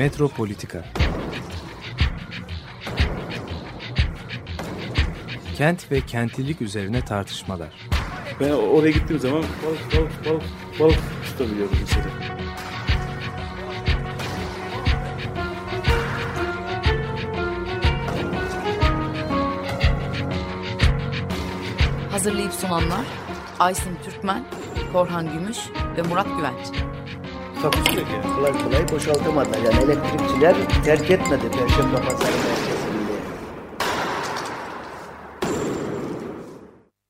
Metropolitika Kent ve kentlilik üzerine tartışmalar. Ben oraya gittiğim zaman balık balık balık balık tutabiliyorum mesela. Hazırlayıp sunanlar Aysin Türkmen, Korhan Gümüş ve Murat Güvenç. Takusuyor ki kolay kolay boşaltamadılar. Yani elektrikçiler terk etmedi Perşembe Pazarı merkezinde.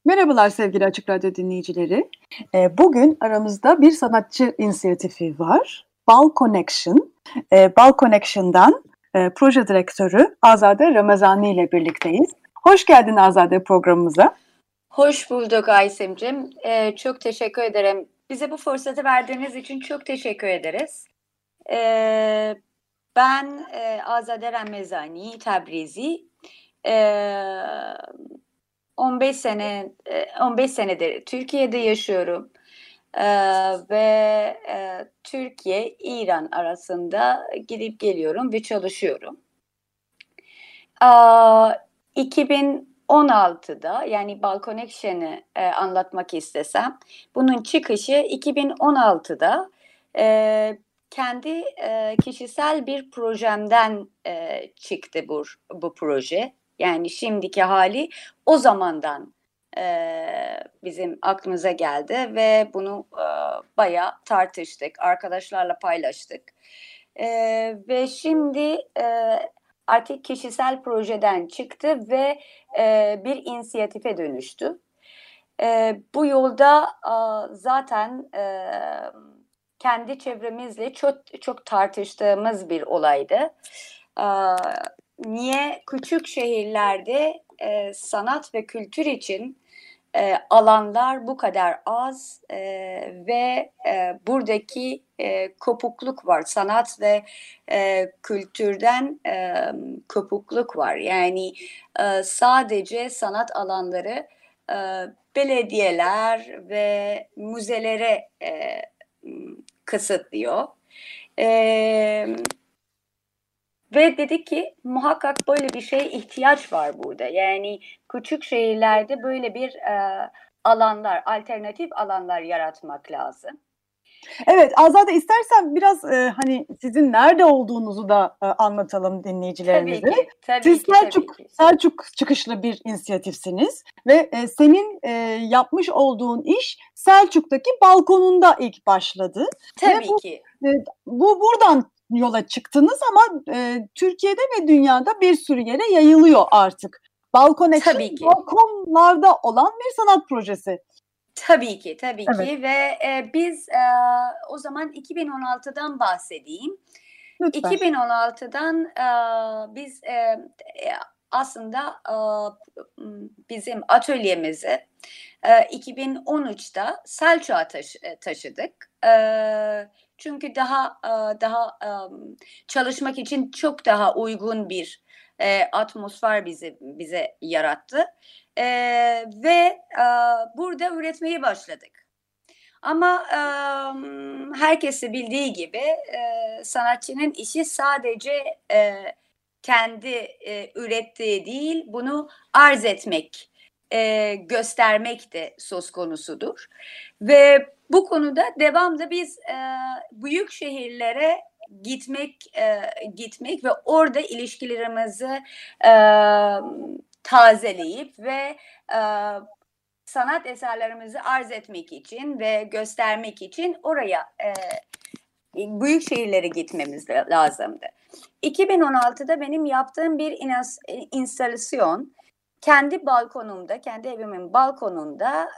Merhabalar sevgili Açık Radyo dinleyicileri. Ee, Bugün aramızda bir sanatçı inisiyatifi var. Bal Connection. Ee, Bal Connection'dan e, proje direktörü Azade Ramazani ile birlikteyiz. Hoş geldin Azade programımıza. Hoş bulduk Aysim'cim. Ee, çok teşekkür ederim. Bize bu fırsatı verdiğiniz için çok teşekkür ederiz. Ee, ben e, Azade Ramazani, Tabrizi. Ee, 15 sene e, 15 senedir Türkiye'de yaşıyorum. Ee, ve e, Türkiye İran arasında gidip geliyorum ve çalışıyorum. Aa, 2016'da yani Bal Connection'ı e, anlatmak istesem bunun çıkışı 2016'da e, kendi e, kişisel bir projemden e, çıktı bu, bu proje. Yani şimdiki hali o zamandan e, bizim aklımıza geldi ve bunu e, bayağı tartıştık, arkadaşlarla paylaştık. E, ve şimdi e, artık kişisel projeden çıktı ve e, bir inisiyatife dönüştü. E, bu yolda e, zaten e, kendi çevremizle çok çok tartıştığımız bir olaydı. E, niye küçük şehirlerde e, sanat ve kültür için e, alanlar bu kadar az e, ve e, buradaki e, kopukluk var. Sanat ve e, kültürden e, kopukluk var. Yani e, sadece sanat alanları e, belediyeler ve müzelere e, kısıtlıyor. E, ve dedi ki muhakkak böyle bir şeye ihtiyaç var burada. Yani küçük şehirlerde böyle bir e, alanlar, alternatif alanlar yaratmak lazım. Evet Azade istersen biraz e, hani sizin nerede olduğunuzu da e, anlatalım dinleyicilerimize. Tabii ki. Tabii Siz ki, Selçuk tabii ki. Selçuk çıkışlı bir inisiyatifsiniz ve e, senin e, yapmış olduğun iş Selçuk'taki balkonunda ilk başladı. Tabii bu- ki. Bu buradan yola çıktınız ama e, Türkiye'de ve dünyada bir sürü yere yayılıyor artık. Balkon Action Tabii ki. balkonlarda olan bir sanat projesi. Tabii ki, tabii Evet. ki ve e, biz e, o zaman 2016'dan bahsedeyim. Lütfen. 2016'dan e, biz e, e, aslında e, bizim atölyemizi e, 2013'te Selçuk'a taşı- taşıdık. Çünkü daha daha çalışmak için çok daha uygun bir atmosfer bizi bize yarattı. Ve burada üretmeye başladık. Ama herkesi bildiği gibi sanatçının işi sadece kendi ürettiği değil, bunu arz etmek, göstermek de söz konusudur. Ve bu konuda devamlı biz e, büyük şehirlere gitmek e, gitmek ve orada ilişkilerimizi e, tazeleyip ve e, sanat eserlerimizi arz etmek için ve göstermek için oraya e, büyük şehirlere gitmemiz la- lazımdı. 2016'da benim yaptığım bir inas- e, instalasyon kendi balkonumda, kendi evimin balkonunda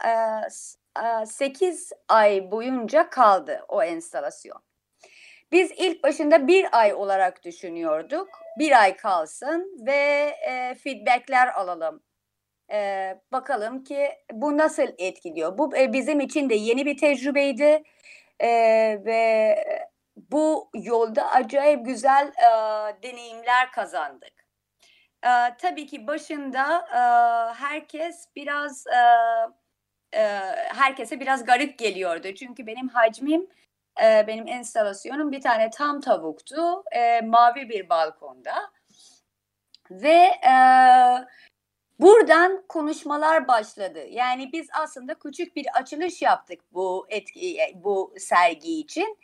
8 ay boyunca kaldı o enstalasyon. Biz ilk başında bir ay olarak düşünüyorduk. Bir ay kalsın ve e, feedbackler alalım. E, bakalım ki bu nasıl etkiliyor. Bu e, bizim için de yeni bir tecrübeydi. E, ve bu yolda acayip güzel e, deneyimler kazandık. E, tabii ki başında e, herkes biraz e, e, herkese biraz garip geliyordu. Çünkü benim hacmim e, benim enstalasyonum bir tane tam tavuktu. E, mavi bir balkonda. Ve e, buradan konuşmalar başladı. Yani biz aslında küçük bir açılış yaptık bu etki, bu sergi için.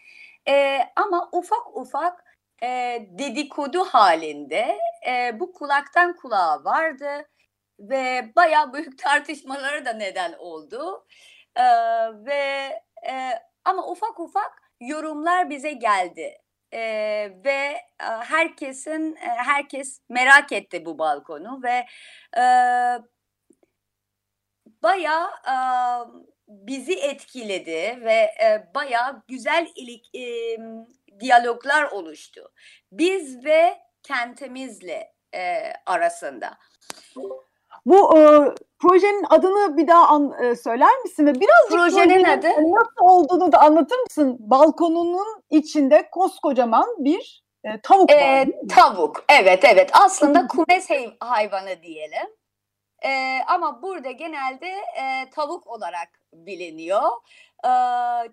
E, ama ufak ufak e, dedikodu halinde e, bu kulaktan kulağa vardı ve bayağı büyük tartışmalara da neden oldu. E, ve e, ama ufak ufak yorumlar bize geldi. E, ve e, herkesin e, herkes merak etti bu balkonu ve e, bayağı e, bizi etkiledi ve e, bayağı güzel ilik, e, diyaloglar oluştu. Biz ve kentimizle e, arasında. Bu e, projenin adını bir daha an, e, söyler misin ve birazcık Projenin adı? nasıl olduğunu da anlatır mısın? Balkonunun içinde koskocaman bir e, tavuk var. E, tavuk, evet evet. Aslında kumes hay- hayvanı diyelim. E, ama burada genelde e, tavuk olarak biliniyor. E,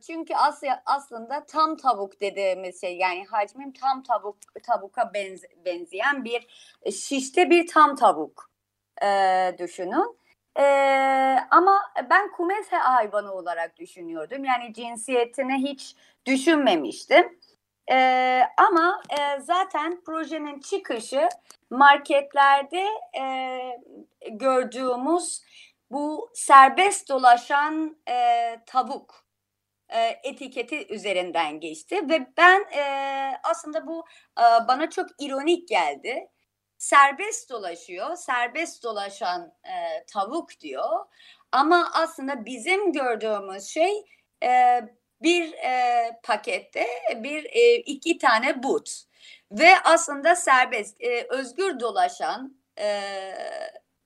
çünkü asya, aslında tam tavuk dediğimiz şey yani hacmim tam tavuk tavuka benz- benzeyen bir şişte bir tam tavuk e, düşünün. E, ama ben kumes hayvanı olarak düşünüyordum. Yani cinsiyetini hiç düşünmemiştim. E, ama e, zaten projenin çıkışı marketlerde e, gördüğümüz bu serbest dolaşan e, tavuk e, etiketi üzerinden geçti ve ben e, aslında bu e, bana çok ironik geldi. Serbest dolaşıyor, serbest dolaşan e, tavuk diyor. Ama aslında bizim gördüğümüz şey e, bir e, pakette bir e, iki tane but. Ve aslında serbest, e, özgür dolaşan e,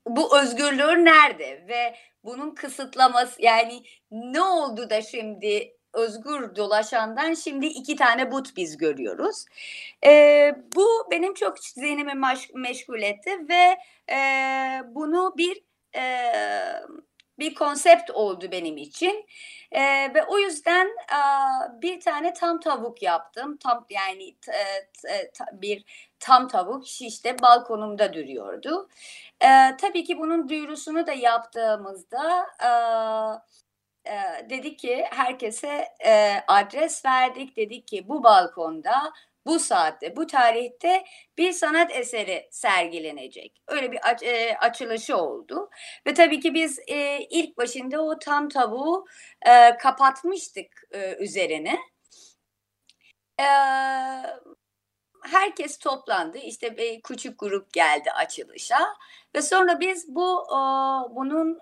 bu özgürlüğü nerede? Ve bunun kısıtlaması yani ne oldu da şimdi özgür dolaşandan şimdi iki tane but biz görüyoruz. E, bu benim çok zihnimi meşgul etti ve e, bunu bir e, bir konsept oldu benim için. E, ve o yüzden e, bir tane tam tavuk yaptım. Tam yani t- t- t- bir tam tavuk şişte balkonumda duruyordu. E, tabii ki bunun duyurusunu da yaptığımızda e, e, dedik ki herkese e, adres verdik. Dedik ki bu balkonda bu saatte, bu tarihte bir sanat eseri sergilenecek. Öyle bir aç, e, açılışı oldu. Ve tabii ki biz e, ilk başında o tam tavuğu e, kapatmıştık e, üzerine. E, herkes toplandı. İşte bir küçük grup geldi açılışa. Ve sonra biz bu e, bunun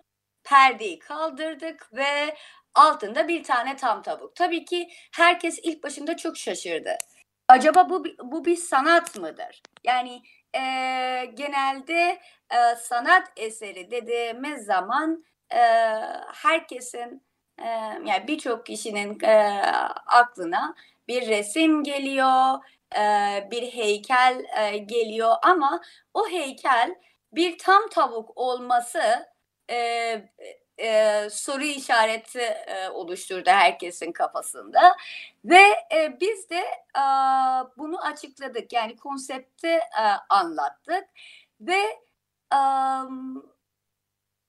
perdeyi kaldırdık ve altında bir tane tam tavuk. Tabii ki herkes ilk başında çok şaşırdı. Acaba bu bu bir sanat mıdır? Yani e, genelde e, sanat eseri dediğimiz zaman e, herkesin e, yani birçok kişinin e, aklına bir resim geliyor, e, bir heykel e, geliyor ama o heykel bir tam tavuk olması e, e, soru işareti e, oluşturdu herkesin kafasında ve e, biz de e, bunu açıkladık. Yani konsepti e, anlattık ve e,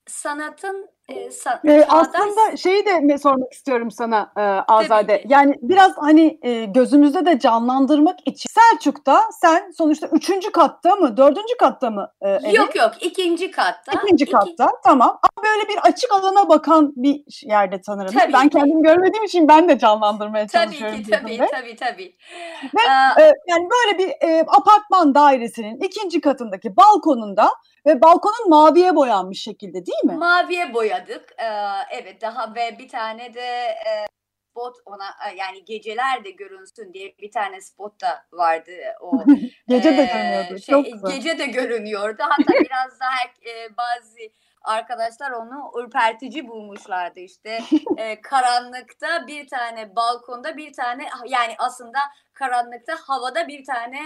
sanatın e, sa- çağdaş- aslında şeyi de sormak istiyorum sana e, Azade. ki. Yani biraz hani e, gözümüzde de canlandırmak için Selçuk'ta sen sonuçta üçüncü katta mı, dördüncü katta mı e, yok yok ikinci katta İkinci İki- katta tamam ama böyle bir açık alana bakan bir yerde sanırım. Tabii ben ki. kendim görmediğim için ben de canlandırmaya tabii çalışıyorum. ki tabii gözümde. tabii tabii Ve Ee, e, yani böyle bir e, apartman dairesinin ikinci katındaki balkonunda ve balkonun maviye boyanmış şekilde değil mi? Maviye boyadık. Ee, evet daha ve bir tane de e, spot ona e, yani geceler de görünsün diye bir tane spot da vardı o. Gece de Ee, görünüyordu. şey, Çok güzel. Gece de görünüyordu. Hatta biraz daha e, bazı arkadaşlar onu ürpertici bulmuşlardı işte. E, karanlıkta bir tane balkonda bir tane yani aslında karanlıkta havada bir tane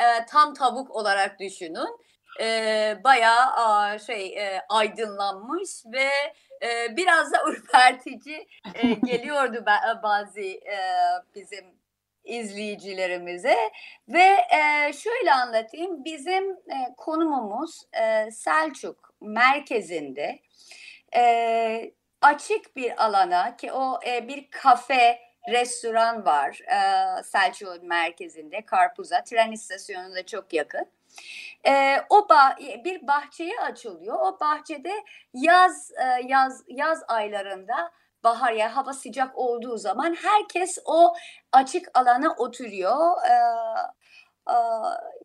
e, tam tavuk olarak düşünün. E, bayağı a, şey e, aydınlanmış ve e, biraz da ürpertici e, geliyordu ba- bazı e, bizim izleyicilerimize ve e, şöyle anlatayım bizim e, konumumuz e, Selçuk merkezinde e, açık bir alana ki o e, bir kafe restoran var e, Selçuk merkezinde Karpuz'a tren istasyonuna çok yakın. E, o bah bir bahçeye açılıyor. O bahçede yaz e, yaz yaz aylarında bahar ya hava sıcak olduğu zaman herkes o açık alana oturuyor. E, e,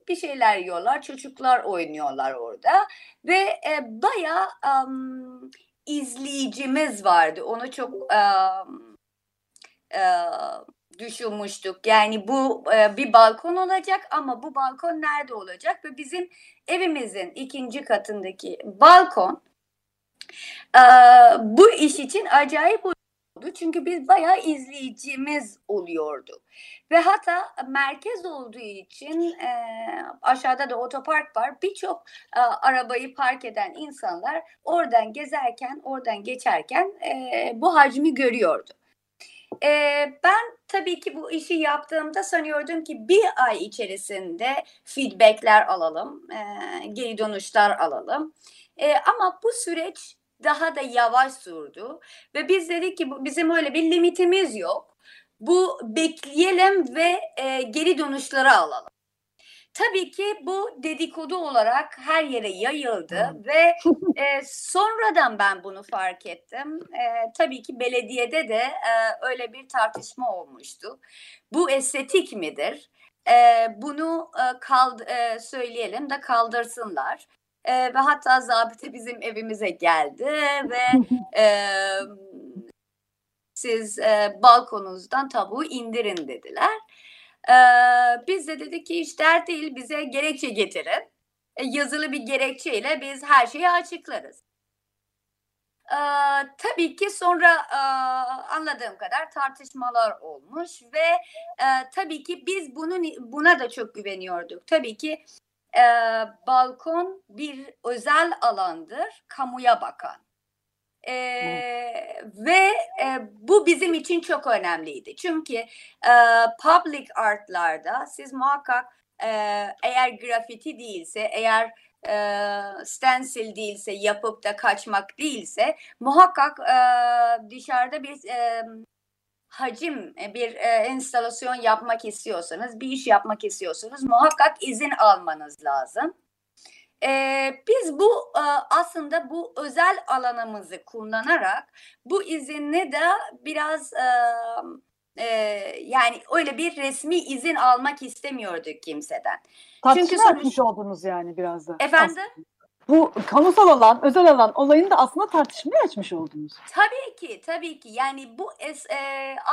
bir şeyler yiyorlar, çocuklar oynuyorlar orada ve e, bayağı um, izleyicimiz vardı. Onu çok um, e, düşünmüştük. Yani bu e, bir balkon olacak ama bu balkon nerede olacak? Ve bizim evimizin ikinci katındaki balkon e, bu iş için acayip oldu. Çünkü biz bayağı izleyicimiz oluyordu. Ve hatta merkez olduğu için e, aşağıda da otopark var. Birçok e, arabayı park eden insanlar oradan gezerken, oradan geçerken e, bu hacmi görüyordu. E, ben tabii ki bu işi yaptığımda sanıyordum ki bir ay içerisinde feedbackler alalım, e, geri dönüşler alalım. E, ama bu süreç daha da yavaş sürdü ve biz dedik ki bizim öyle bir limitimiz yok. Bu bekleyelim ve e, geri dönüşleri alalım. Tabii ki bu dedikodu olarak her yere yayıldı ve e, sonradan ben bunu fark ettim. E, tabii ki belediyede de e, öyle bir tartışma olmuştu. Bu estetik midir? E, bunu e, kald e, söyleyelim de kaldırsınlar. E, ve hatta zabite bizim evimize geldi ve e, siz e, balkonunuzdan tavuğu indirin dediler. Ee, biz de dedik ki hiç dert değil bize gerekçe getirin. E, yazılı bir gerekçeyle biz her şeyi açıklarız. Ee, tabii ki sonra e, anladığım kadar tartışmalar olmuş ve e, tabii ki biz bunun buna da çok güveniyorduk. Tabii ki e, balkon bir özel alandır, kamuya bakan. E, ve e, bu bizim için çok önemliydi. Çünkü e, public artlarda siz muhakkak e, eğer grafiti değilse, eğer e, stencil değilse, yapıp da kaçmak değilse muhakkak e, dışarıda bir e, hacim, bir e, instalasyon yapmak istiyorsanız, bir iş yapmak istiyorsanız muhakkak izin almanız lazım. Ee, biz bu e, aslında bu özel alanımızı kullanarak bu izinle de biraz e, e, yani öyle bir resmi izin almak istemiyorduk kimseden. Tartışma Çünkü sonuç... oldunuz yani biraz da. Efendim? Aslında. Bu kamusal alan, özel alan olayını da aslında tartışmaya açmış oldunuz. Tabii ki, tabii ki. Yani bu es, e,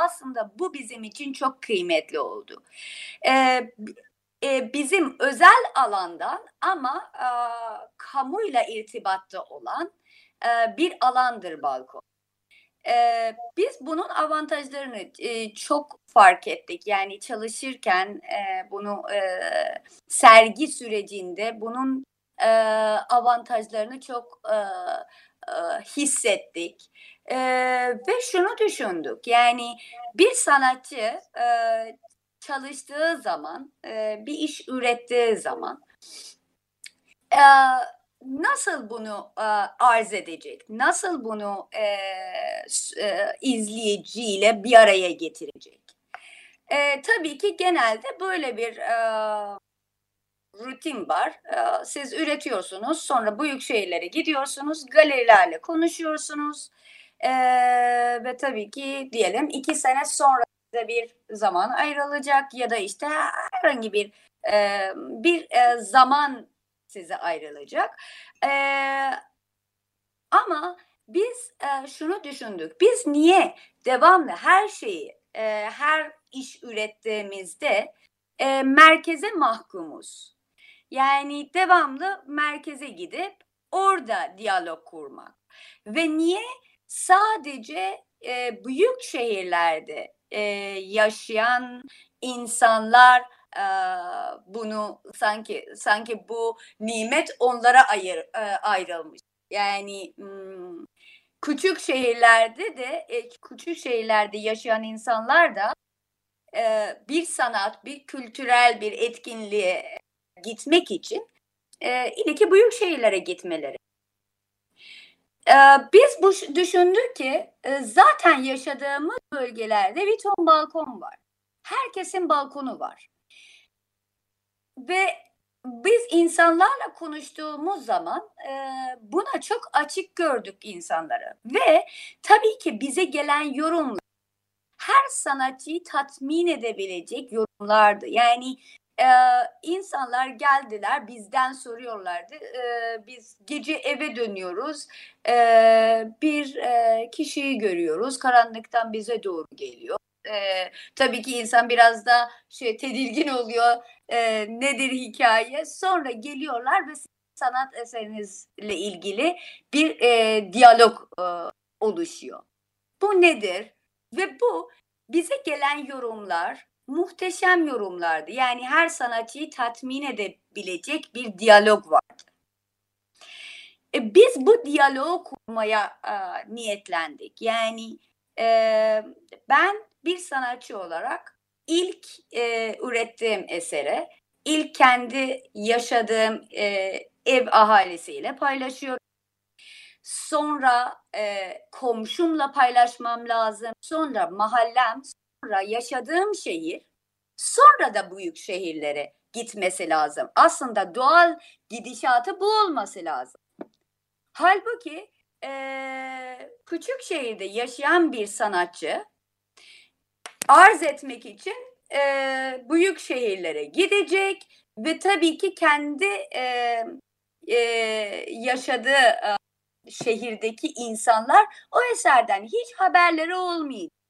aslında bu bizim için çok kıymetli oldu. E, e, bizim özel alandan ama e, kamuyla irtibatta olan e, bir alandır balkon. E, biz bunun avantajlarını e, çok fark ettik. Yani çalışırken e, bunu e, sergi sürecinde bunun e, avantajlarını çok e, e, hissettik. E, ve şunu düşündük. Yani bir sanatçı e, çalıştığı zaman, e, bir iş ürettiği zaman e, nasıl bunu e, arz edecek? Nasıl bunu e, izleyiciyle bir araya getirecek? Tabii ki genelde böyle bir rutin var. Siz üretiyorsunuz, sonra büyük şehirlere gidiyorsunuz, galerilerle konuşuyorsunuz. E, ve tabii ki diyelim iki sene sonra bir zaman ayrılacak ya da işte herhangi bir e, bir e, zaman size ayrılacak. E, ama biz e, şunu düşündük. Biz niye devamlı her şeyi, e, her iş ürettiğimizde e, merkeze mahkumuz? Yani devamlı merkeze gidip orada diyalog kurmak. Ve niye sadece e, büyük şehirlerde e, yaşayan insanlar e, bunu sanki sanki bu nimet onlara ayır, e, ayrılmış. Yani hmm, küçük şehirlerde de e, küçük şehirlerde yaşayan insanlar da e, bir sanat, bir kültürel bir etkinliğe gitmek için e, büyük şehirlere gitmeleri. E, biz bu düşündük ki e, zaten yaşadığımız bölgelerde bir ton balkon var. Herkesin balkonu var. Ve biz insanlarla konuştuğumuz zaman e, buna çok açık gördük insanları. Ve tabii ki bize gelen yorumlar her sanatçıyı tatmin edebilecek yorumlardı. Yani e, insanlar geldiler bizden soruyorlardı. E, biz gece eve dönüyoruz. E, bir e, kişiyi görüyoruz. Karanlıktan bize doğru geliyor. E, tabii ki insan biraz da şey tedirgin oluyor. E, nedir hikaye? Sonra geliyorlar ve sanat eserinizle ilgili bir e, diyalog e, oluşuyor. Bu nedir? Ve bu bize gelen yorumlar muhteşem yorumlardı. Yani her sanatçıyı tatmin edebilecek bir diyalog vardı. E, biz bu diyaloğu kurmaya e, niyetlendik. Yani e, ben bir sanatçı olarak ilk e, ürettiğim esere, ilk kendi yaşadığım e, ev ahalisiyle paylaşıyorum. Sonra e, komşumla paylaşmam lazım. Sonra mahallem, sonra yaşadığım şehir, sonra da büyük şehirlere gitmesi lazım. Aslında doğal gidişatı bu olması lazım. Halbuki e, küçük şehirde yaşayan bir sanatçı arz etmek için e, büyük şehirlere gidecek ve tabii ki kendi e, e, yaşadığı e, şehirdeki insanlar o eserden hiç haberleri olmayacak.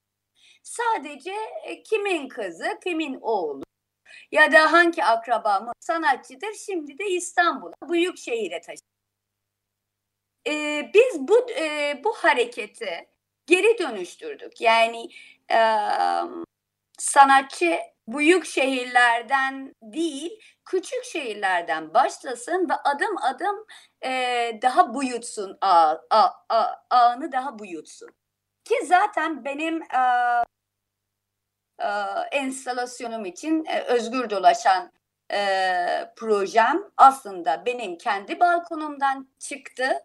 Sadece e, kimin kızı, kimin oğlu ya da hangi akrabamı sanatçıdır şimdi de İstanbul'a, büyük şehire taşıdı. Ee, biz bu e, bu hareketi geri dönüştürdük. Yani sanatçı büyük şehirlerden değil, küçük şehirlerden başlasın ve adım adım e, daha buyutsun, ağ, ağ, ağ, ağını daha buyutsun. Ki zaten benim e, enstalasyonum için e, özgür dolaşan e, projem aslında benim kendi balkonumdan çıktı.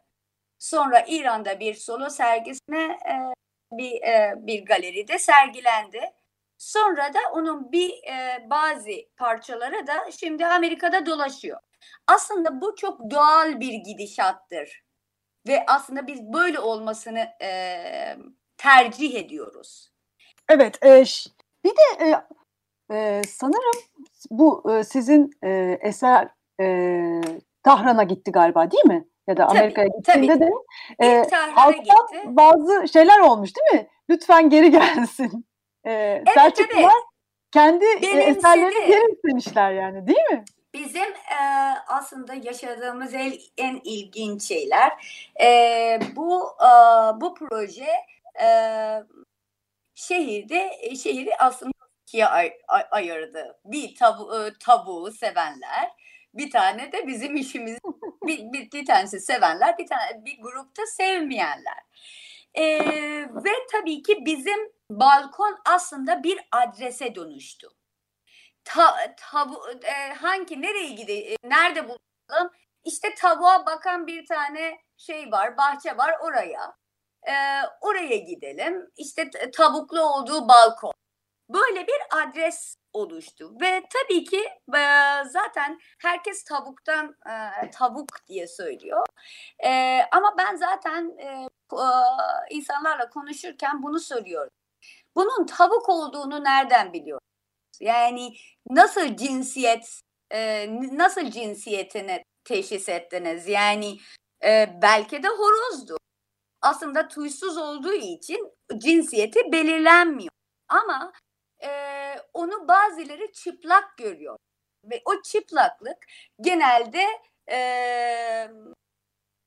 Sonra İran'da bir solo sergisine e, bir bir galeride sergilendi. Sonra da onun bir bazı parçaları da şimdi Amerika'da dolaşıyor. Aslında bu çok doğal bir gidişattır. Ve aslında biz böyle olmasını tercih ediyoruz. Evet, bir de e, e, sanırım bu e, sizin e, eser e, Tahran'a gitti galiba değil mi? Ya da Amerika'ya gittiğinde tabii. de e, halktan gitti. bazı şeyler olmuş değil mi? Lütfen geri gelsin. E, Evet, Selçuklular evet. kendi e, Benimsedi. eserlerini geri istemişler yani değil mi? Bizim e, aslında yaşadığımız en, en ilginç şeyler e, bu e, bu proje e, şehirde e, şehri aslında ikiye ay, ay- ayırdı. Bir tabu, e, tabuğu sevenler, bir tane de bizim işimiz bir, bir, bir tanesi sevenler, bir tane bir grupta sevmeyenler. E, ve tabii ki bizim balkon aslında bir adrese dönüştü ta, tabu, e, hangi nereye gide nerede bulalım? İşte tavuğa bakan bir tane şey var, bahçe var oraya. E, oraya gidelim. İşte tavuklu olduğu balkon. Böyle bir adres oluştu ve tabii ki e, zaten herkes tavuktan e, tavuk diye söylüyor. E, ama ben zaten e, insanlarla konuşurken bunu soruyorum. Bunun tavuk olduğunu nereden biliyor? Yani nasıl cinsiyet e, nasıl cinsiyetini teşhis ettiniz? Yani e, belki de horozdu. Aslında tuysuz olduğu için cinsiyeti belirlenmiyor. Ama e, onu bazıları çıplak görüyor. Ve o çıplaklık genelde e,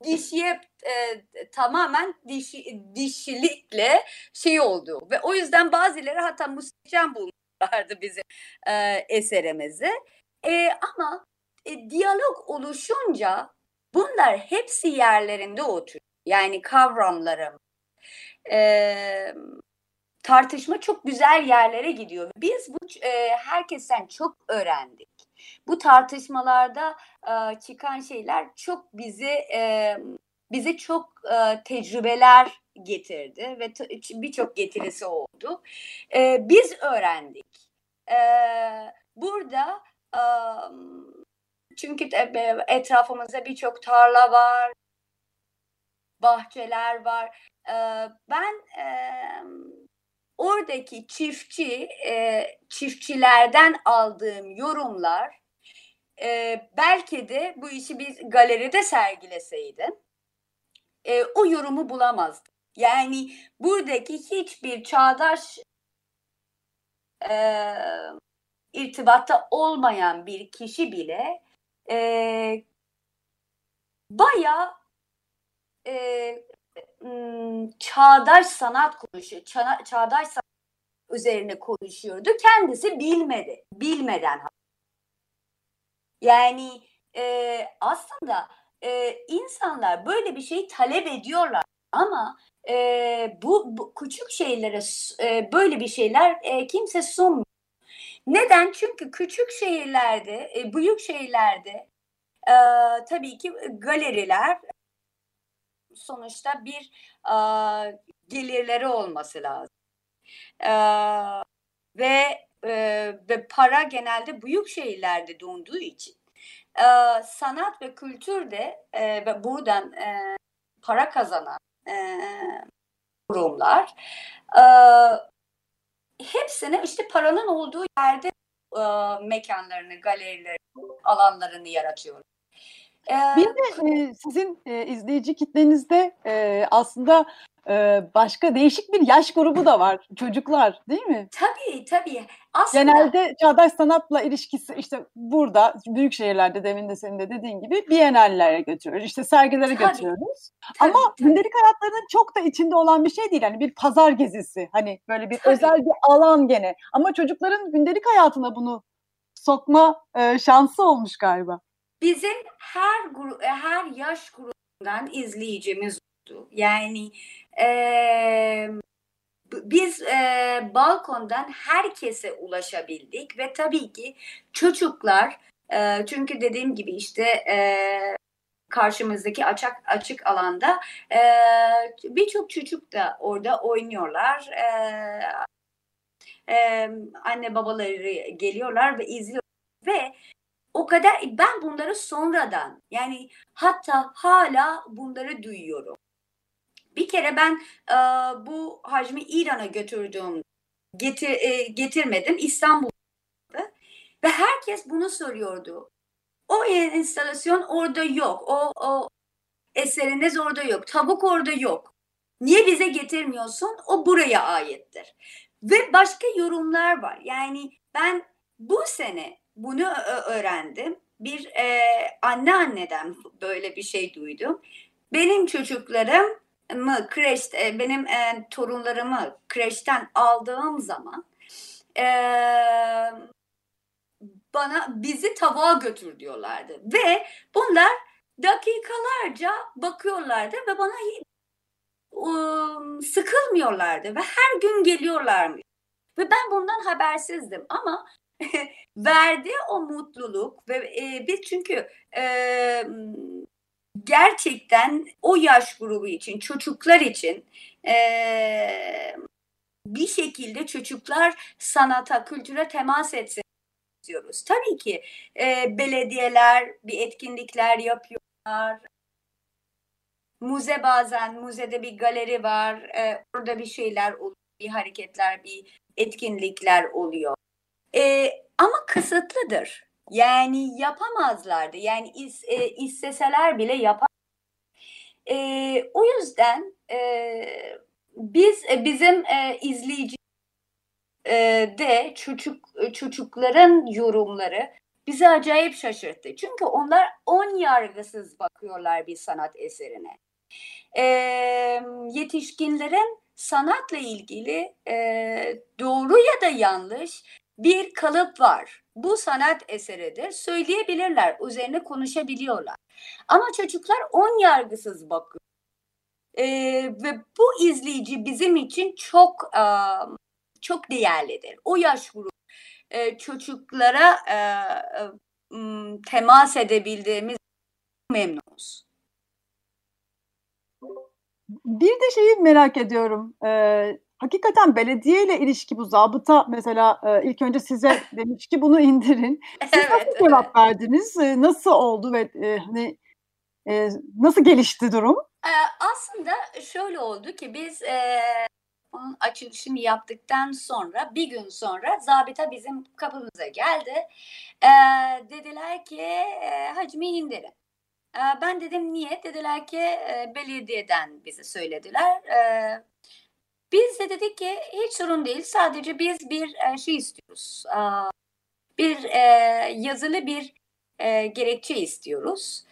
dişiye e, tamamen dişi, dişilikle şey oldu. Ve o yüzden bazıları hatta muhteşem bulmuş vardı bizim e, eserimizi. E, ama e, diyalog oluşunca bunlar hepsi yerlerinde oturuyor. Yani kavramlarım, e, tartışma çok güzel yerlere gidiyor. Biz bu e, herkesten çok öğrendik. Bu tartışmalarda e, çıkan şeyler çok bizi e, bize çok e, tecrübeler getirdi ve birçok getirisi oldu. E, biz öğrendik. E, burada e, çünkü etrafımızda birçok tarla var, bahçeler var. Ben oradaki çiftçi çiftçilerden aldığım yorumlar belki de bu işi bir galeride sergileseydim o yorumu bulamazdım. Yani buradaki hiçbir çağdaş e, irtibatta olmayan bir kişi bile e, baya e, çağdaş sanat konuşuyor. Ça çağdaş sanat üzerine konuşuyordu. Kendisi bilmedi. Bilmeden. Yani e, aslında e, insanlar böyle bir şey talep ediyorlar ama e, bu, bu küçük şeylere e, böyle bir şeyler e, kimse sunmuyor. Neden? Çünkü küçük şehirlerde, e, büyük şehirlerde e, tabii ki galeriler sonuçta bir e, gelirleri olması lazım. E, ve e, ve para genelde büyük şehirlerde donduğu için e, sanat ve kültür de e, ve buradan e, para kazanan e, kurumlar e, hepsine işte paranın olduğu yerde e, mekanlarını, galerilerini, alanlarını yaratıyorlar. Bir de e, sizin e, izleyici kitlenizde e, aslında e, başka değişik bir yaş grubu da var. Çocuklar değil mi? Tabii tabii. Aslında... Genelde çağdaş sanatla ilişkisi işte burada büyük şehirlerde demin de senin de dediğin gibi bienallere götürüyoruz. İşte sergilere tabii, götürüyoruz. Tabii, Ama tabii. gündelik hayatlarının çok da içinde olan bir şey değil. Hani bir pazar gezisi. Hani böyle bir tabii. özel bir alan gene. Ama çocukların gündelik hayatına bunu sokma e, şansı olmuş galiba. Bizim her grup, her yaş grubundan izleyicimiz oldu. Yani e, biz e, balkondan herkese ulaşabildik ve tabii ki çocuklar e, çünkü dediğim gibi işte e, karşımızdaki açık açık alanda e, birçok çocuk da orada oynuyorlar. E, e, anne babaları geliyorlar ve izliyor ve o kadar ben bunları sonradan yani hatta hala bunları duyuyorum. Bir kere ben e, bu hacmi İran'a götürdüm. Getir, e, getirmedim İstanbul'da. Ve herkes bunu soruyordu. O instalasyon orada yok. O, o eseriniz orada yok. Tabuk orada yok. Niye bize getirmiyorsun? O buraya aittir. Ve başka yorumlar var. Yani ben bu sene bunu öğrendim. Bir e, anneanneden böyle bir şey duydum. Benim çocuklarım mı kreş e, benim e, torunlarımı kreşten aldığım zaman e, bana bizi tavuğa götür diyorlardı ve bunlar dakikalarca bakıyorlardı ve bana um, sıkılmıyorlardı ve her gün geliyorlarmış ve ben bundan habersizdim ama verdi o mutluluk ve e, biz çünkü e, gerçekten o yaş grubu için, çocuklar için e, bir şekilde çocuklar sanata, kültüre temas etsin istiyoruz. Tabii ki e, belediyeler bir etkinlikler yapıyorlar. Muze bazen, muzede bir galeri var. E, orada bir şeyler oluyor, bir hareketler, bir etkinlikler oluyor. E, ama kısıtlıdır. Yani yapamazlardı. Yani is, e, isteseler bile yapamazlar. E, o yüzden e, biz e, bizim e, izleyici e, de çocuk çocukların yorumları bizi acayip şaşırttı. Çünkü onlar on yargısız bakıyorlar bir sanat eserine. E, yetişkinlerin sanatla ilgili e, doğru ya da yanlış bir kalıp var. Bu sanat eseridir. Söyleyebilirler, üzerine konuşabiliyorlar. Ama çocuklar on yargısız bakıyor. Ee, ve bu izleyici bizim için çok çok değerlidir. O yaş grubu çocuklara temas edebildiğimiz memnunuz. Bir de şeyi merak ediyorum. Ee, hakikaten belediye ile ilişki bu zabıta mesela e, ilk önce size demiş ki bunu indirin. Siz evet, nasıl evet. cevap verdiniz? E, nasıl oldu ve e, hani e, nasıl gelişti durum? E, aslında şöyle oldu ki biz e, onun açılışını yaptıktan sonra bir gün sonra zabita bizim kapımıza geldi. E, dediler ki e, hacmi indirin. E, ben dedim niye? Dediler ki e, belediyeden bize söylediler. E, biz de dedik ki hiç sorun değil. Sadece biz bir e, şey istiyoruz. Bir e, yazılı bir e, gerekçe istiyoruz.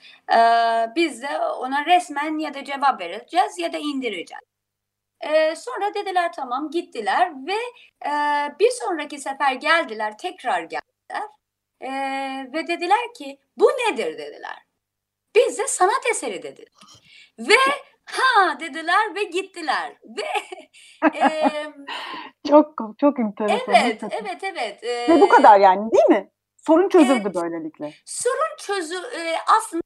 Biz de ona resmen ya da cevap vereceğiz ya da indireceğiz. Sonra dediler tamam gittiler ve bir sonraki sefer geldiler tekrar geldiler ve dediler ki bu nedir dediler. Biz de sanat eseri dedik. Ve ha dediler ve gittiler. Ve e, Çok çok enteresan. evet, evet, evet. E, Ve bu kadar yani değil mi? Sorun çözüldü Evet. böylelikle. Sorun çözü e, aslında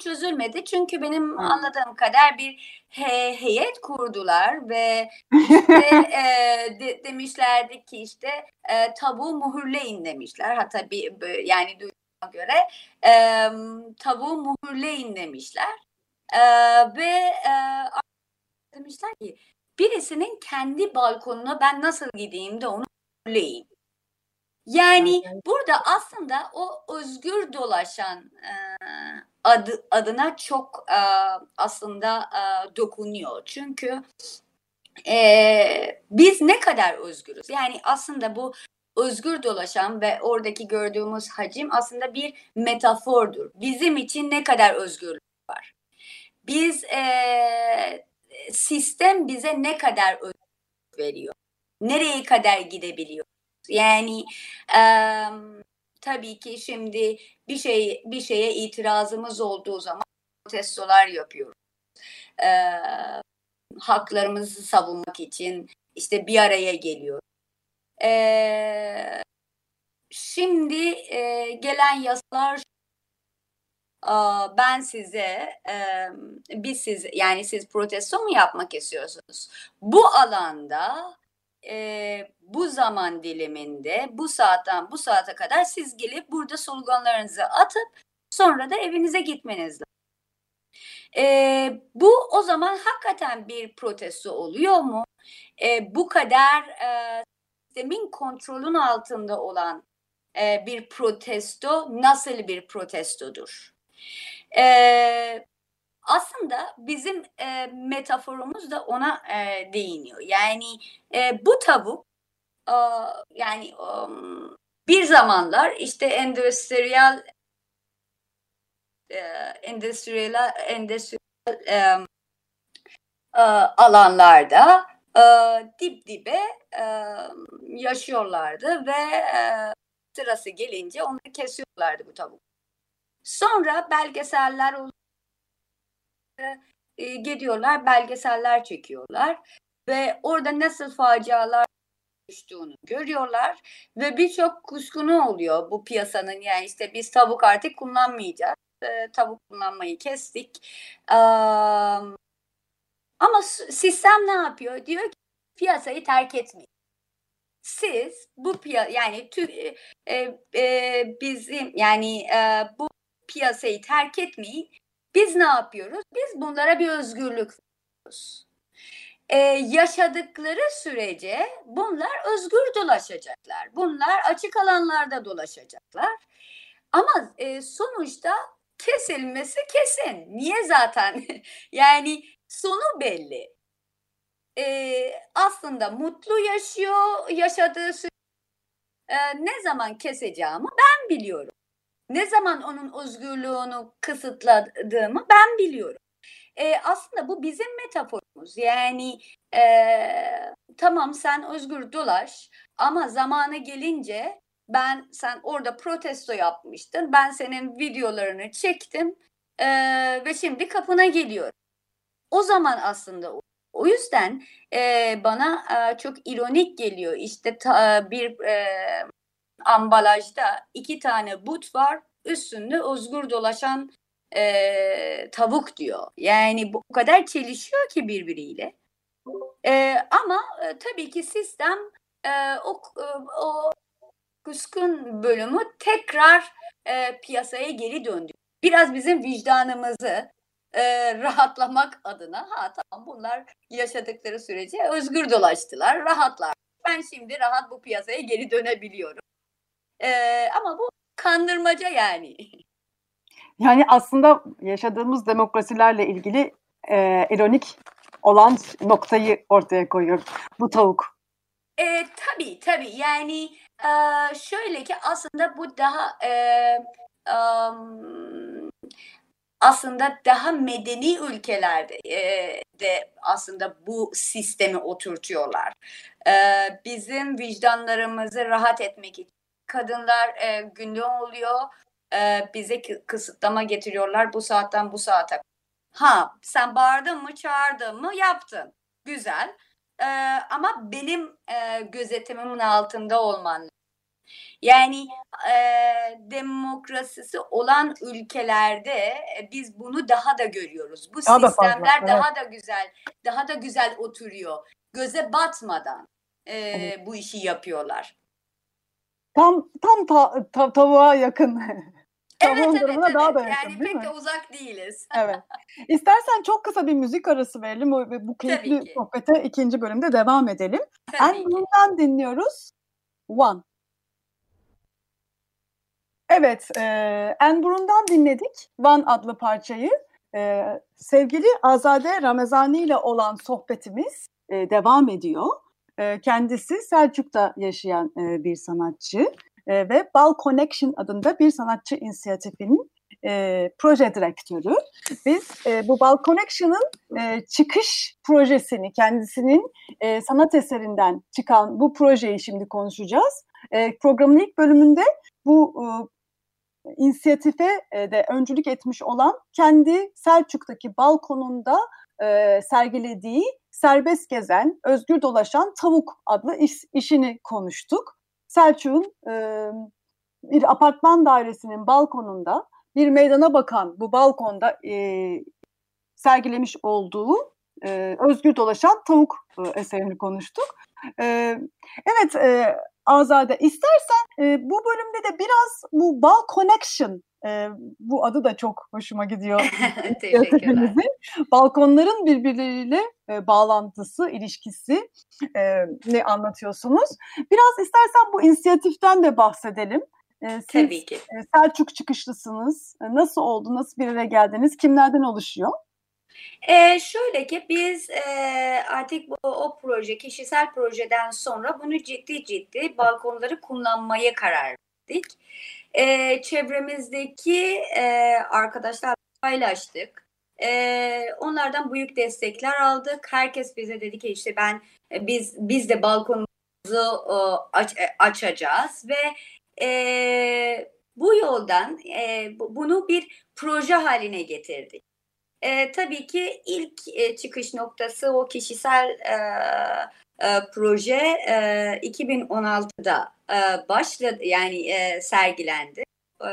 çözülmedi çünkü benim Hı. anladığım kadar bir he- heyet kurdular ve işte, e, de- demişlerdi ki işte e, tavuğu muhürleyin demişler hatta bir yani duyduğuma göre e, tavuğu muhürleyin demişler E, ve e, demişler ki birisinin kendi balkonuna ben nasıl gideyim de onu muhürleyeyim. Yani burada aslında o özgür dolaşan e, adı, adına çok e, aslında e, dokunuyor. Çünkü e, biz ne kadar özgürüz? Yani aslında bu özgür dolaşan ve oradaki gördüğümüz hacim aslında bir metafordur. Bizim için ne kadar var? Biz e, sistem bize ne kadar veriyor? Nereye kadar gidebiliyor? Yani e, tabii ki şimdi bir şey bir şeye itirazımız olduğu zaman protestolar yapıyoruz. E, haklarımızı savunmak için işte bir araya geliyor. E, şimdi e, gelen yasalar ben size biz siz yani siz protesto mu yapmak istiyorsunuz? Bu alanda bu zaman diliminde bu saatten bu saate kadar siz gelip burada sloganlarınızı atıp sonra da evinize gitmeniz bu o zaman hakikaten bir protesto oluyor mu? Bu kadar e, sistemin kontrolün altında olan bir protesto nasıl bir protestodur? E, aslında bizim e, metaforumuz da ona e, değiniyor. Yani e, bu tavuk e, yani um, bir zamanlar işte endüstriyel e, endüstriyel endüstriyel e, e, alanlarda e, dip dibe e, yaşıyorlardı ve e, sırası gelince onları kesiyorlardı bu tavuk. Sonra belgeseller e, gidiyorlar belgeseller çekiyorlar ve orada nasıl facialar düştüğünü görüyorlar ve birçok kuşkunu oluyor bu piyasanın. Yani işte biz tavuk artık kullanmayacağız. E, tavuk kullanmayı kestik. E, ama sistem ne yapıyor? Diyor ki piyasayı terk etmeyin. Siz bu piya yani tü, e, e, bizim yani e, bu piyasayı terk etmeyin biz ne yapıyoruz? Biz bunlara bir özgürlük veriyoruz. Ee, yaşadıkları sürece bunlar özgür dolaşacaklar. Bunlar açık alanlarda dolaşacaklar. Ama e, sonuçta kesilmesi kesin. Niye zaten? yani sonu belli. Ee, aslında mutlu yaşıyor, yaşadığı sürece e, ne zaman keseceğimi ben biliyorum. Ne zaman onun özgürlüğünü kısıtladığımı ben biliyorum. E, aslında bu bizim metaforumuz. Yani e, tamam sen özgür dolaş ama zamanı gelince ben sen orada protesto yapmıştın. Ben senin videolarını çektim e, ve şimdi kapına geliyorum. O zaman aslında o, o yüzden e, bana e, çok ironik geliyor. İşte ta, bir e, ambalajda iki tane but var. Üstünde özgür dolaşan e, tavuk diyor. Yani bu kadar çelişiyor ki birbiriyle. E, ama e, tabii ki sistem e, o, o küskün bölümü tekrar e, piyasaya geri döndü. Biraz bizim vicdanımızı e, rahatlamak adına ha tamam bunlar yaşadıkları sürece özgür dolaştılar, rahatlar. Ben şimdi rahat bu piyasaya geri dönebiliyorum. E, ama bu kandırmaca yani. Yani aslında yaşadığımız demokrasilerle ilgili e, ironik olan noktayı ortaya koyuyor bu tavuk. E, tabii tabii yani e, şöyle ki aslında bu daha e, um, aslında daha medeni ülkelerde e, de aslında bu sistemi oturtuyorlar. E, bizim vicdanlarımızı rahat etmek için kadınlar e, günlüğü oluyor e, bize kısıtlama getiriyorlar bu saatten bu saate. Ha sen bağırdın mı çağırdın mı yaptın. Güzel. E, ama benim e, gözetimimin altında olman yani e, demokrasisi olan ülkelerde e, biz bunu daha da görüyoruz. Bu daha sistemler da fazla, daha evet. da güzel, daha da güzel oturuyor. Göze batmadan e, evet. bu işi yapıyorlar. Tam tam ta, ta, tavuğa yakın. Evet, evet, evet. daha da yakın yani değil pek mi? de uzak değiliz. evet. İstersen çok kısa bir müzik arası verelim ve bu keyifli sohbete ikinci bölümde devam edelim. Tabii en dinliyoruz. One. Evet, e, Enburun'dan dinledik Van adlı parçayı. E, sevgili Azade Ramazani ile olan sohbetimiz e, devam ediyor. E, kendisi Selçuk'ta yaşayan e, bir sanatçı e, ve Bal Connection adında bir sanatçı inisiyatifinin proje direktörü. Biz bu Bal Connection'ın çıkış projesini, kendisinin sanat eserinden çıkan bu projeyi şimdi konuşacağız. Programın ilk bölümünde bu inisiyatife de öncülük etmiş olan kendi Selçuk'taki balkonunda e, sergilediği serbest gezen, özgür dolaşan tavuk adlı iş, işini konuştuk. Selçuk'un e, bir apartman dairesinin balkonunda bir meydana bakan bu balkonda e, sergilemiş olduğu e, özgür dolaşan tavuk e, eserini konuştuk. E, evet e, Azade istersen e, bu bölümde de biraz bu Bal Connection e, bu adı da çok hoşuma gidiyor. Teşekkürler. Balkonların birbirleriyle e, bağlantısı, ilişkisi e, ne anlatıyorsunuz? Biraz istersen bu inisiyatiften de bahsedelim. E, siz Tabii ki. E, Selçuk çıkışlısınız. E, nasıl oldu, nasıl bir araya geldiniz, kimlerden oluşuyor? E, şöyle ki biz e, artık bu o proje, kişisel projeden sonra bunu ciddi ciddi balkonları kullanmaya karar verdik. E, çevremizdeki e, arkadaşlar paylaştık. E, onlardan büyük destekler aldık. Herkes bize dedi ki işte ben biz biz de balkonumuzu e, aç, açacağız ve e, bu yoldan e, bunu bir proje haline getirdik. E, tabii ki ilk e, çıkış noktası o kişisel e, e, proje e, 2016'da e, başladı yani e, sergilendi. E,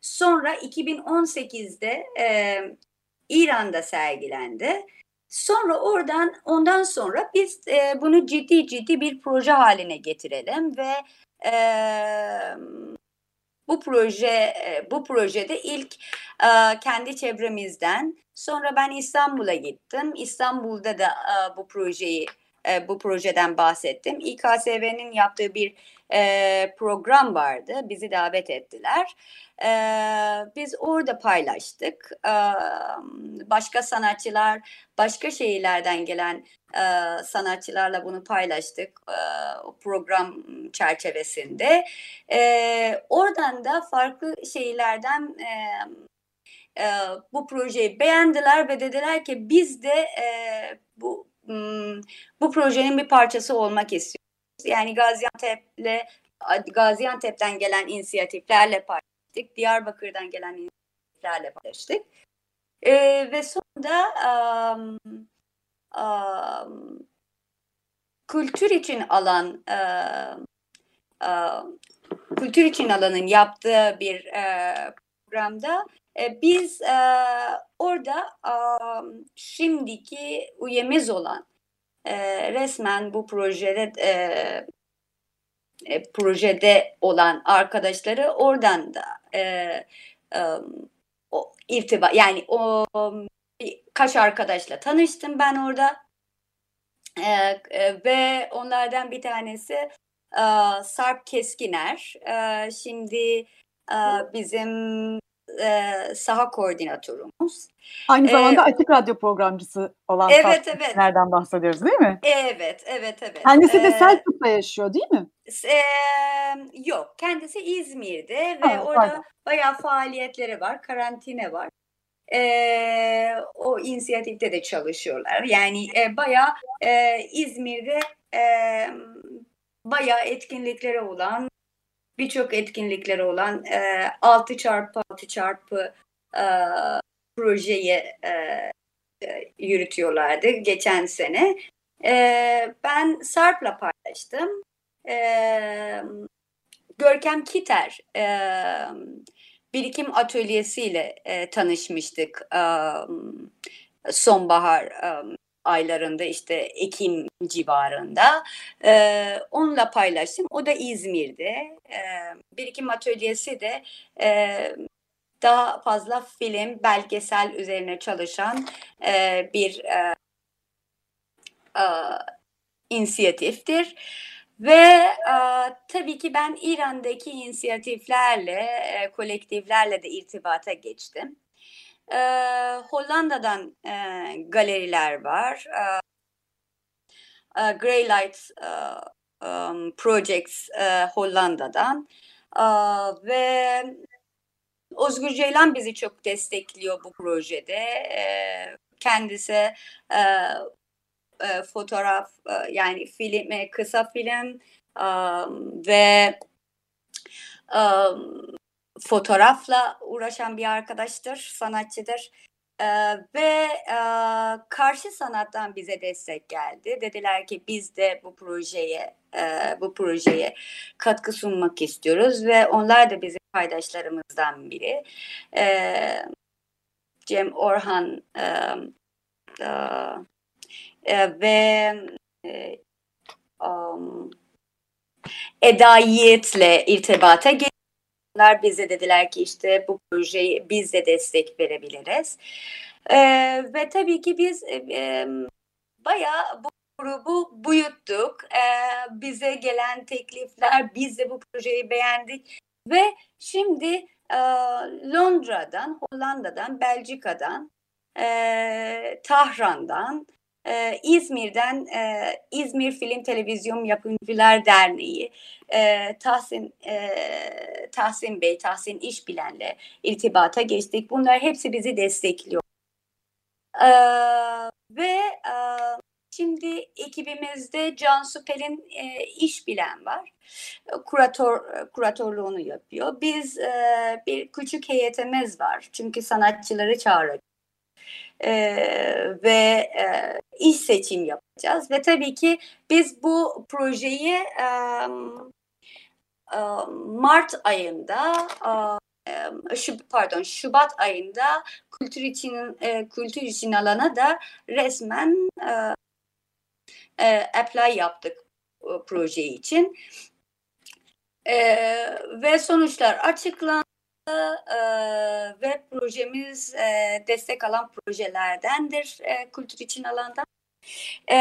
sonra 2018'de e, İran'da sergilendi. Sonra oradan ondan sonra biz e, bunu ciddi ciddi bir proje haline getirelim ve e, bu proje e, bu projede ilk e, kendi çevremizden sonra ben İstanbul'a gittim. İstanbul'da da e, bu projeyi bu projeden bahsettim. İKSV'nin yaptığı bir program vardı. Bizi davet ettiler. biz orada paylaştık. başka sanatçılar, başka şehirlerden gelen sanatçılarla bunu paylaştık o program çerçevesinde. oradan da farklı şehirlerden bu projeyi beğendiler ve dediler ki biz de bu bu projenin bir parçası olmak istiyoruz. Yani Gaziantep'le Gaziantep'ten gelen inisiyatiflerle paylaştık. Diyarbakır'dan gelen inisiyatiflerle paylaştık. E, ve sonunda um, um, kültür için alan um, um, kültür için alanın yaptığı bir e, programda e, biz e, orada e, şimdiki üyemiz olan e, resmen bu projede e, e, projede olan arkadaşları oradan da e, e, o irtiba yani o kaç arkadaşla tanıştım ben orada. E, e, ve onlardan bir tanesi e, Sarp Keskiner. E, şimdi e, bizim e, saha koordinatörümüz. Aynı Ee, zamanda açık radyo programcısı olan evet, evet. Tekinler'den bahsediyoruz değil mi? Evet, evet, evet. Kendisi de Ee, Selçuk'ta yaşıyor değil mi? e, yok, kendisi İzmir'de ve Ha, orada pardon. bayağı faaliyetleri var, karantina var. E, o inisiyatifte de çalışıyorlar. Yani e, bayağı e, İzmir'de e, bayağı etkinlikleri olan, birçok etkinlikleri olan e, 6 çarpı 6 çarpı e, projeyi e, e, yürütüyorlardı geçen sene. E, ben Sarp'la paylaştım. E, Görkem Kiter e, birikim atölyesiyle e, tanışmıştık e, sonbahar e, aylarında işte Ekim civarında. E, onunla paylaştım. O da İzmir'de. E, birikim atölyesi de e, daha fazla film, belgesel üzerine çalışan e, bir e, e, inisiyatiftir. Ve e, tabii ki ben İran'daki inisiyatiflerle, e, kolektiflerle de irtibata geçtim. E, Hollanda'dan e, galeriler var. E, e, Grey Light e, um, Projects e, Hollanda'dan. E, ve Özgür Ceylan bizi çok destekliyor bu projede. E, kendisi e, e, fotoğraf e, yani film e, kısa film um, ve um, fotoğrafla uğraşan bir arkadaştır, sanatçıdır. E, ve e, karşı sanattan bize destek geldi. Dediler ki biz de bu projeye e, bu projeye katkı sunmak istiyoruz ve onlar da bizim paydaşlarımızdan biri. E, Cem Orhan e, e, e, ve e, um, Eda Yiğit'le irtibata geçtiler. Bize dediler ki işte bu projeyi biz de destek verebiliriz. E, ve tabii ki biz e, e, bayağı bu grubu büyüttük. E, bize gelen teklifler, biz de bu projeyi beğendik. Ve şimdi e, Londra'dan, Hollanda'dan, Belçika'dan, e, Tahran'dan, ee, İzmir'den e, İzmir Film Televizyon Yapımcılar Derneği e, Tahsin e, Tahsin Bey, Tahsin İşbilen'le irtibata geçtik. Bunlar hepsi bizi destekliyor. Ee, ve e, şimdi ekibimizde Cansu Pelin e, İşbilen var. Kuratör kuratörlüğünü yapıyor. Biz e, bir küçük heyetimiz var. Çünkü sanatçıları çağırıyoruz ee, ve e, iş seçim yapacağız. Ve tabii ki biz bu projeyi e, e, Mart ayında e, şu, pardon Şubat ayında kültür için e, kültür için alana da resmen e, e, apply yaptık e, proje için. E, ve sonuçlar açıklandı e, ve projemiz e, destek alan projelerdendir e, kültür için alanda. E,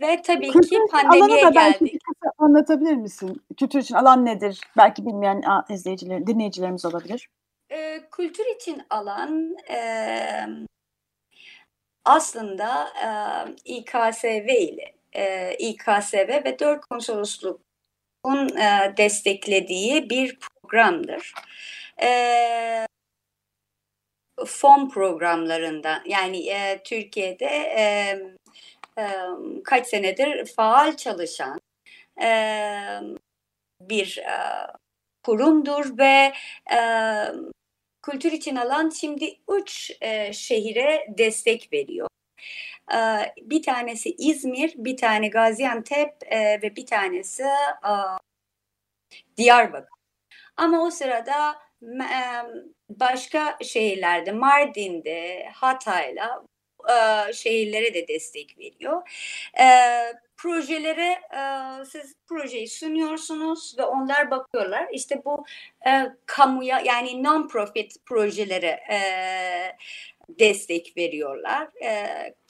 ve tabii Kültür ki pandemiye da geldik. anlatabilir misin? Kültür için alan nedir? Belki bilmeyen izleyiciler, dinleyicilerimiz olabilir. E, kültür için alan e, aslında e, İKSV ile e, İKSV ve dört konsolosluğun e, desteklediği bir programdır. E, fon programlarından yani e, Türkiye'de e, e, kaç senedir faal çalışan e, bir e, kurumdur ve e, kültür için alan şimdi üç e, şehire destek veriyor. E, bir tanesi İzmir, bir tane Gaziantep e, ve bir tanesi e, Diyarbakır. Ama o sırada e, başka şehirlerde, Mardin'de, Hatay'la e, şehirlere de destek veriyor. E, projelere e, siz projeyi sunuyorsunuz ve onlar bakıyorlar. İşte bu kamuya yani non-profit projelere destek veriyorlar.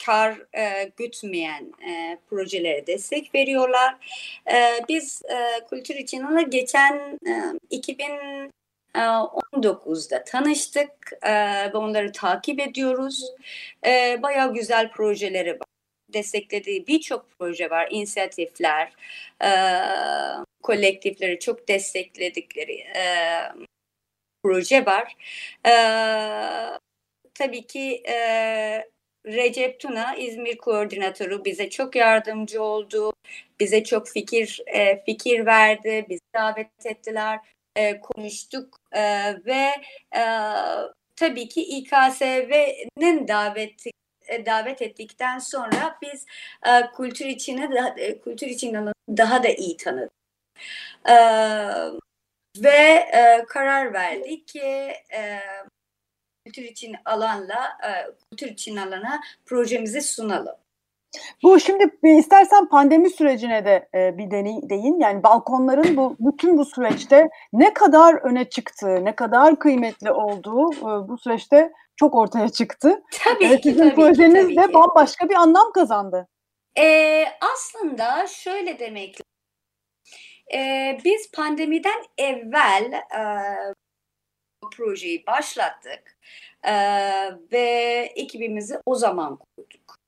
Kar e, gütmeyen projelere destek veriyorlar. Biz e, Kültür için geçen e, 2000 19'da tanıştık e, ve onları takip ediyoruz. E, bayağı güzel projeleri var. Desteklediği birçok proje var, inisiyatifler, e, kolektifleri çok destekledikleri proje var. Tabii ki Recep Tuna İzmir koordinatörü bize çok yardımcı oldu. Bize çok fikir fikir verdi. Bizi davet ettiler e, konuştuk e, ve e, tabii ki İKSV'nin daveti e, davet ettikten sonra biz e, kültür içine daha, e, kültür için daha da iyi tanıdık. E, ve e, karar verdik ki e, kültür için alanla e, kültür için alana projemizi sunalım. Bu şimdi istersen pandemi sürecine de e, bir değin. Yani balkonların bu bütün bu süreçte ne kadar öne çıktığı, ne kadar kıymetli olduğu e, bu süreçte çok ortaya çıktı. Tabii e, ki. Sizin tabii projeniz ki, de tabii bambaşka bir anlam kazandı. Ee, aslında şöyle demek ee, biz pandemiden evvel e, projeyi başlattık e, ve ekibimizi o zaman kurduk.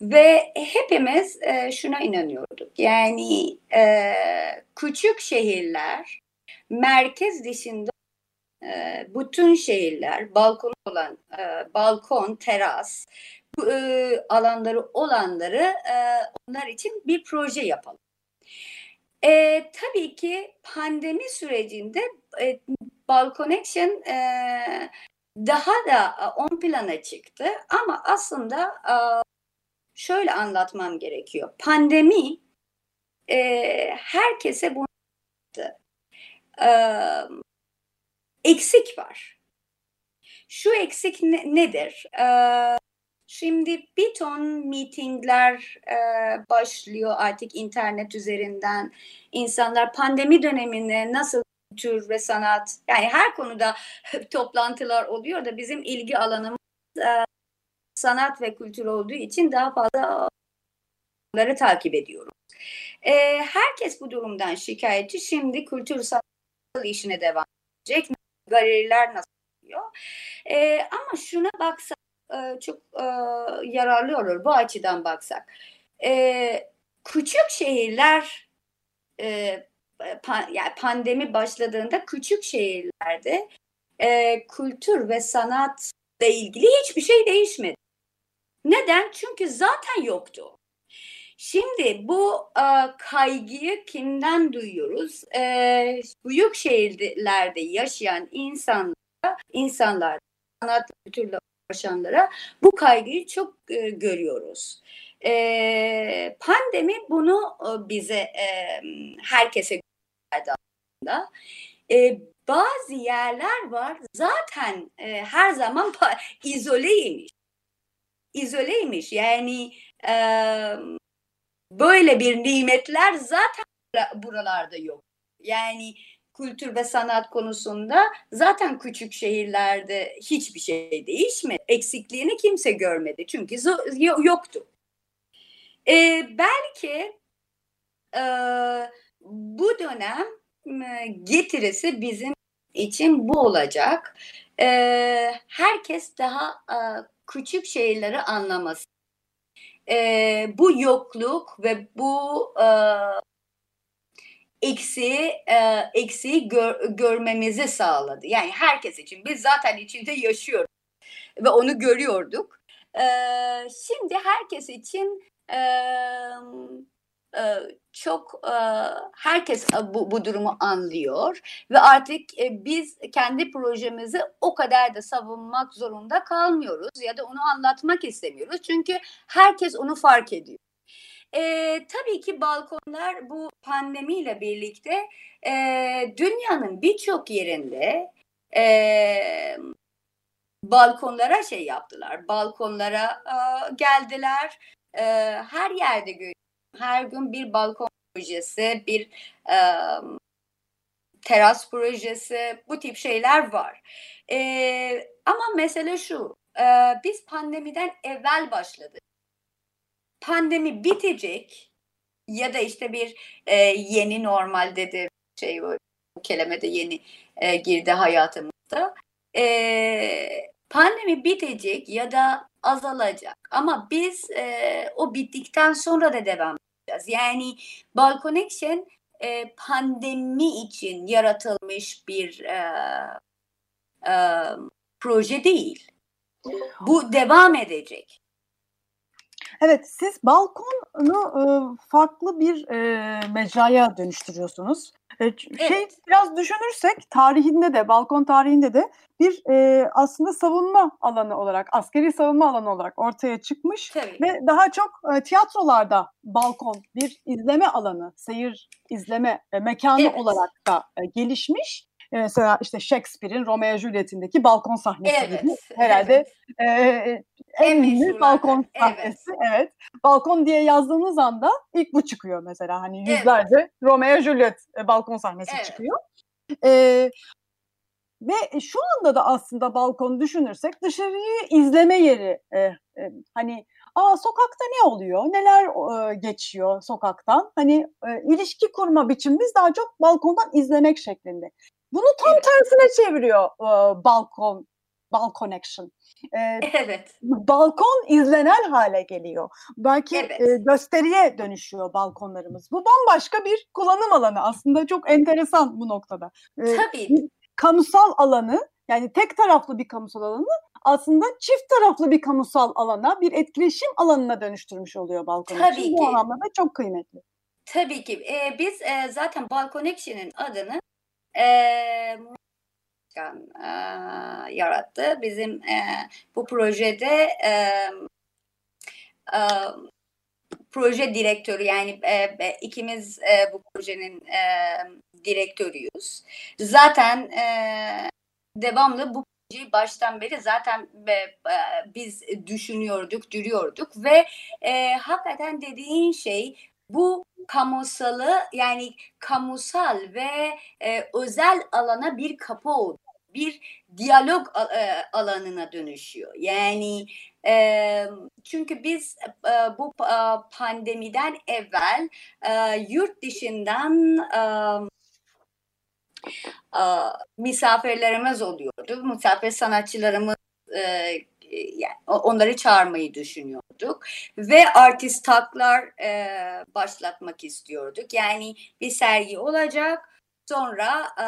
Ve hepimiz e, şuna inanıyorduk. Yani e, küçük şehirler merkez dışında e, bütün şehirler balkon olan e, balkon, teras bu, e, alanları olanları e, onlar için bir proje yapalım. E, tabii ki pandemi sürecinde e, Balconnection e, daha da on plana çıktı ama aslında e, şöyle anlatmam gerekiyor. Pandemi e, herkese bunu e, eksik var. Şu eksik ne, nedir? E, şimdi bir ton meetingler e, başlıyor artık internet üzerinden. İnsanlar pandemi döneminde nasıl kültür ve sanat yani her konuda toplantılar oluyor da bizim ilgi alanımız e, sanat ve kültür olduğu için daha fazla onları takip ediyorum. E, herkes bu durumdan şikayetçi. Şimdi kültür sanat işine devam edecek. Galeriler nasıl oluyor? E, ama şuna baksak e, çok e, yararlı olur bu açıdan baksak. E, küçük şehirler e, pan, yani pandemi başladığında küçük şehirlerde e, kültür ve sanatla ilgili hiçbir şey değişmedi. Neden? Çünkü zaten yoktu. Şimdi bu e, kaygıyı kimden duyuyoruz? E, büyük şehirlerde yaşayan insanlara, insanlar sanat kültürle uğraşanlara bu kaygıyı çok e, görüyoruz. E, pandemi bunu e, bize e, herkese gösterdi aslında. E, bazı yerler var zaten e, her zaman izoleymiş izoleymiş. Yani e, böyle bir nimetler zaten buralarda yok. Yani kültür ve sanat konusunda zaten küçük şehirlerde hiçbir şey değişmedi. Eksikliğini kimse görmedi çünkü yoktu. E, belki e, bu dönem getirisi bizim için bu olacak. E, herkes daha e, küçük şeyleri anlaması. E, bu yokluk ve bu e, eksiği, e, eksiği gör, görmemizi sağladı. Yani herkes için. Biz zaten içinde yaşıyoruz ve onu görüyorduk. E, şimdi herkes için e, çok e, herkes bu, bu durumu anlıyor ve artık e, biz kendi projemizi o kadar da savunmak zorunda kalmıyoruz ya da onu anlatmak istemiyoruz çünkü herkes onu fark ediyor. E, tabii ki balkonlar bu pandemiyle birlikte e, dünyanın birçok yerinde e, balkonlara şey yaptılar. Balkonlara e, geldiler. E, her yerde görüyorum. Her gün bir balkon projesi, bir e, teras projesi, bu tip şeyler var. E, ama mesele şu, e, biz pandemiden evvel başladık. Pandemi bitecek ya da işte bir e, yeni normal dedi şey bu kelime de yeni e, girdi hayatımızda. E, pandemi bitecek ya da azalacak ama biz e, o bittikten sonra da devam edeceğiz. Yani Balconnection e, pandemi için yaratılmış bir e, e, proje değil. Bu devam edecek. Evet, siz balkonu e, farklı bir e, mecraya dönüştürüyorsunuz. E, şey evet. biraz düşünürsek tarihinde de balkon tarihinde de bir e, aslında savunma alanı olarak askeri savunma alanı olarak ortaya çıkmış Tabii. ve daha çok e, tiyatrolarda balkon bir izleme alanı, seyir izleme e, mekanı evet. olarak da e, gelişmiş. E, mesela işte Shakespeare'in Romeo Juliet'indeki balkon sahnesi evet, gibi herhalde evet. e, en ünlü balkon sahnesi. Evet. evet. Balkon diye yazdığınız anda ilk bu çıkıyor mesela. Hani yüzlerce evet. Romeo Juliet e, balkon sahnesi evet. çıkıyor. E, ve şu anda da aslında balkon düşünürsek dışarıyı izleme yeri. E, e, hani aa sokakta ne oluyor? Neler e, geçiyor sokaktan? Hani e, ilişki kurma biçimimiz daha çok balkondan izlemek şeklinde. Bunu tam evet. tersine çeviriyor e, balkon balkon action. Ee, evet. Balkon izlenen hale geliyor. Belki evet. e, gösteriye dönüşüyor balkonlarımız. Bu bambaşka bir kullanım alanı. Aslında çok enteresan bu noktada. Ee, Tabii. Kamusal alanı yani tek taraflı bir kamusal alanı aslında çift taraflı bir kamusal alana, bir etkileşim alanına dönüştürmüş oluyor balkon Tabii action. Ki. Bu anlamda çok kıymetli. Tabii ki. Ee, biz e, zaten Balkon Action'ın adını e, e, yarattı. Bizim e, bu projede e, e, proje direktörü yani e, ikimiz e, bu projenin e, direktörüyüz. Zaten e, devamlı bu projeyi baştan beri zaten e, e, biz düşünüyorduk, duruyorduk ve e, hakikaten dediğin şey bu kamusalı yani kamusal ve e, özel alana bir kapı oldu. Bir diyalog e, alanına dönüşüyor. Yani e, çünkü biz e, bu e, pandemiden evvel e, yurt dışından e, e, misafirlerimiz oluyordu. Misafir sanatçılarımız e, yani onları çağırmayı düşünüyorduk ve artist taklar e, başlatmak istiyorduk. Yani bir sergi olacak sonra e,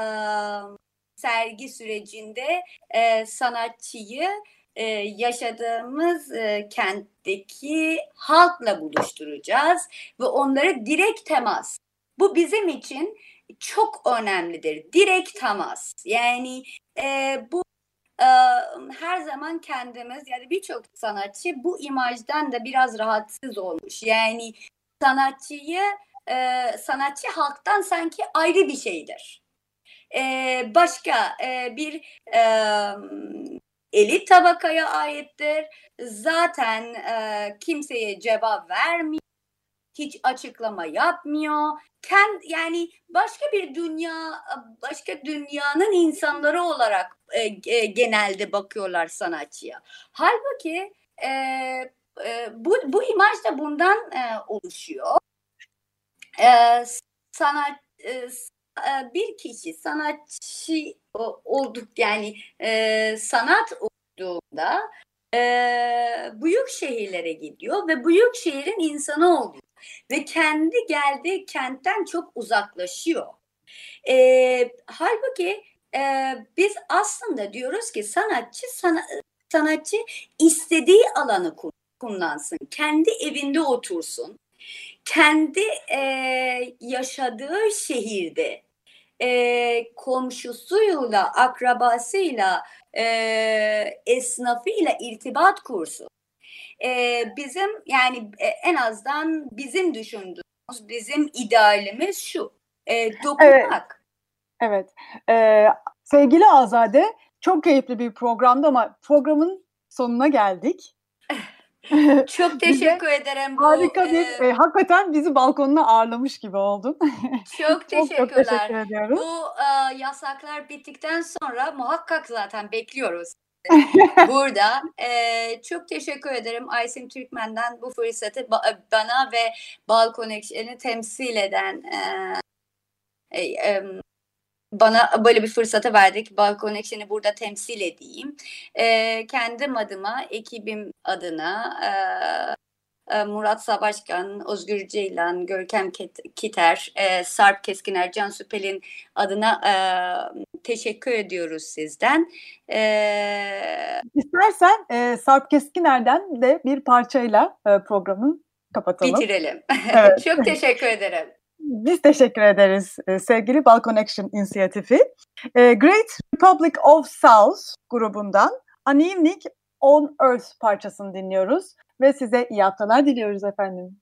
sergi sürecinde e, sanatçıyı e, yaşadığımız e, kentteki halkla buluşturacağız ve onları direkt temas. Bu bizim için çok önemlidir. Direkt temas. Yani e, bu her zaman kendimiz yani birçok sanatçı bu imajdan da biraz rahatsız olmuş. Yani sanatçıyı sanatçı halktan sanki ayrı bir şeydir. başka bir elit tabakaya aittir. Zaten kimseye cevap vermiyor hiç açıklama yapmıyor. Kend, yani başka bir dünya, başka dünyanın insanları olarak e, e, genelde bakıyorlar sanatçıya. Halbuki e, e, bu, bu imaj da bundan e, oluşuyor. E, sanat e, bir kişi sanatçı olduk yani e, sanat olduğunda e, büyük şehirlere gidiyor ve büyük şehrin insanı oluyor ve kendi geldiği kentten çok uzaklaşıyor. E, halbuki e, biz aslında diyoruz ki sanatçı sana, sanatçı istediği alanı kullansın, kendi evinde otursun kendi e, yaşadığı şehirde e, komşusuyla, akrabasıyla, e, esnafıyla irtibat kursun. E, bizim yani e, en azından bizim düşündüğümüz, bizim idealimiz şu, e, dokunmak. Evet, evet. Ee, sevgili Azade, çok keyifli bir programdı ama programın sonuna geldik. Çok teşekkür ederim. Bu, harika bir, e, hakikaten bizi balkonuna ağırlamış gibi oldun. Çok teşekkürler. çok, çok teşekkür ediyorum. Bu e, yasaklar bittikten sonra muhakkak zaten bekliyoruz. burada. E, çok teşekkür ederim Aysim Türkmen'den bu fırsatı bana ve Bal Connection'ı temsil eden e, e, bana böyle bir fırsatı verdik. Bal Connection'ı burada temsil edeyim. E, kendim adıma, ekibim adına e, Murat Savaşkan, Özgür Ceylan, Görkem Kiter, e, Sarp Keskiner, Can Süpel'in adına e, teşekkür ediyoruz sizden. E, İstersen e, Sarp Keskiner'den de bir parçayla e, programı kapatalım. Bitirelim. Evet. Çok teşekkür ederim. Biz teşekkür ederiz e, sevgili Bal Connection inisiyatifi. E, Great Republic of South grubundan An Evening on Earth parçasını dinliyoruz ve size iyi haftalar diliyoruz efendim.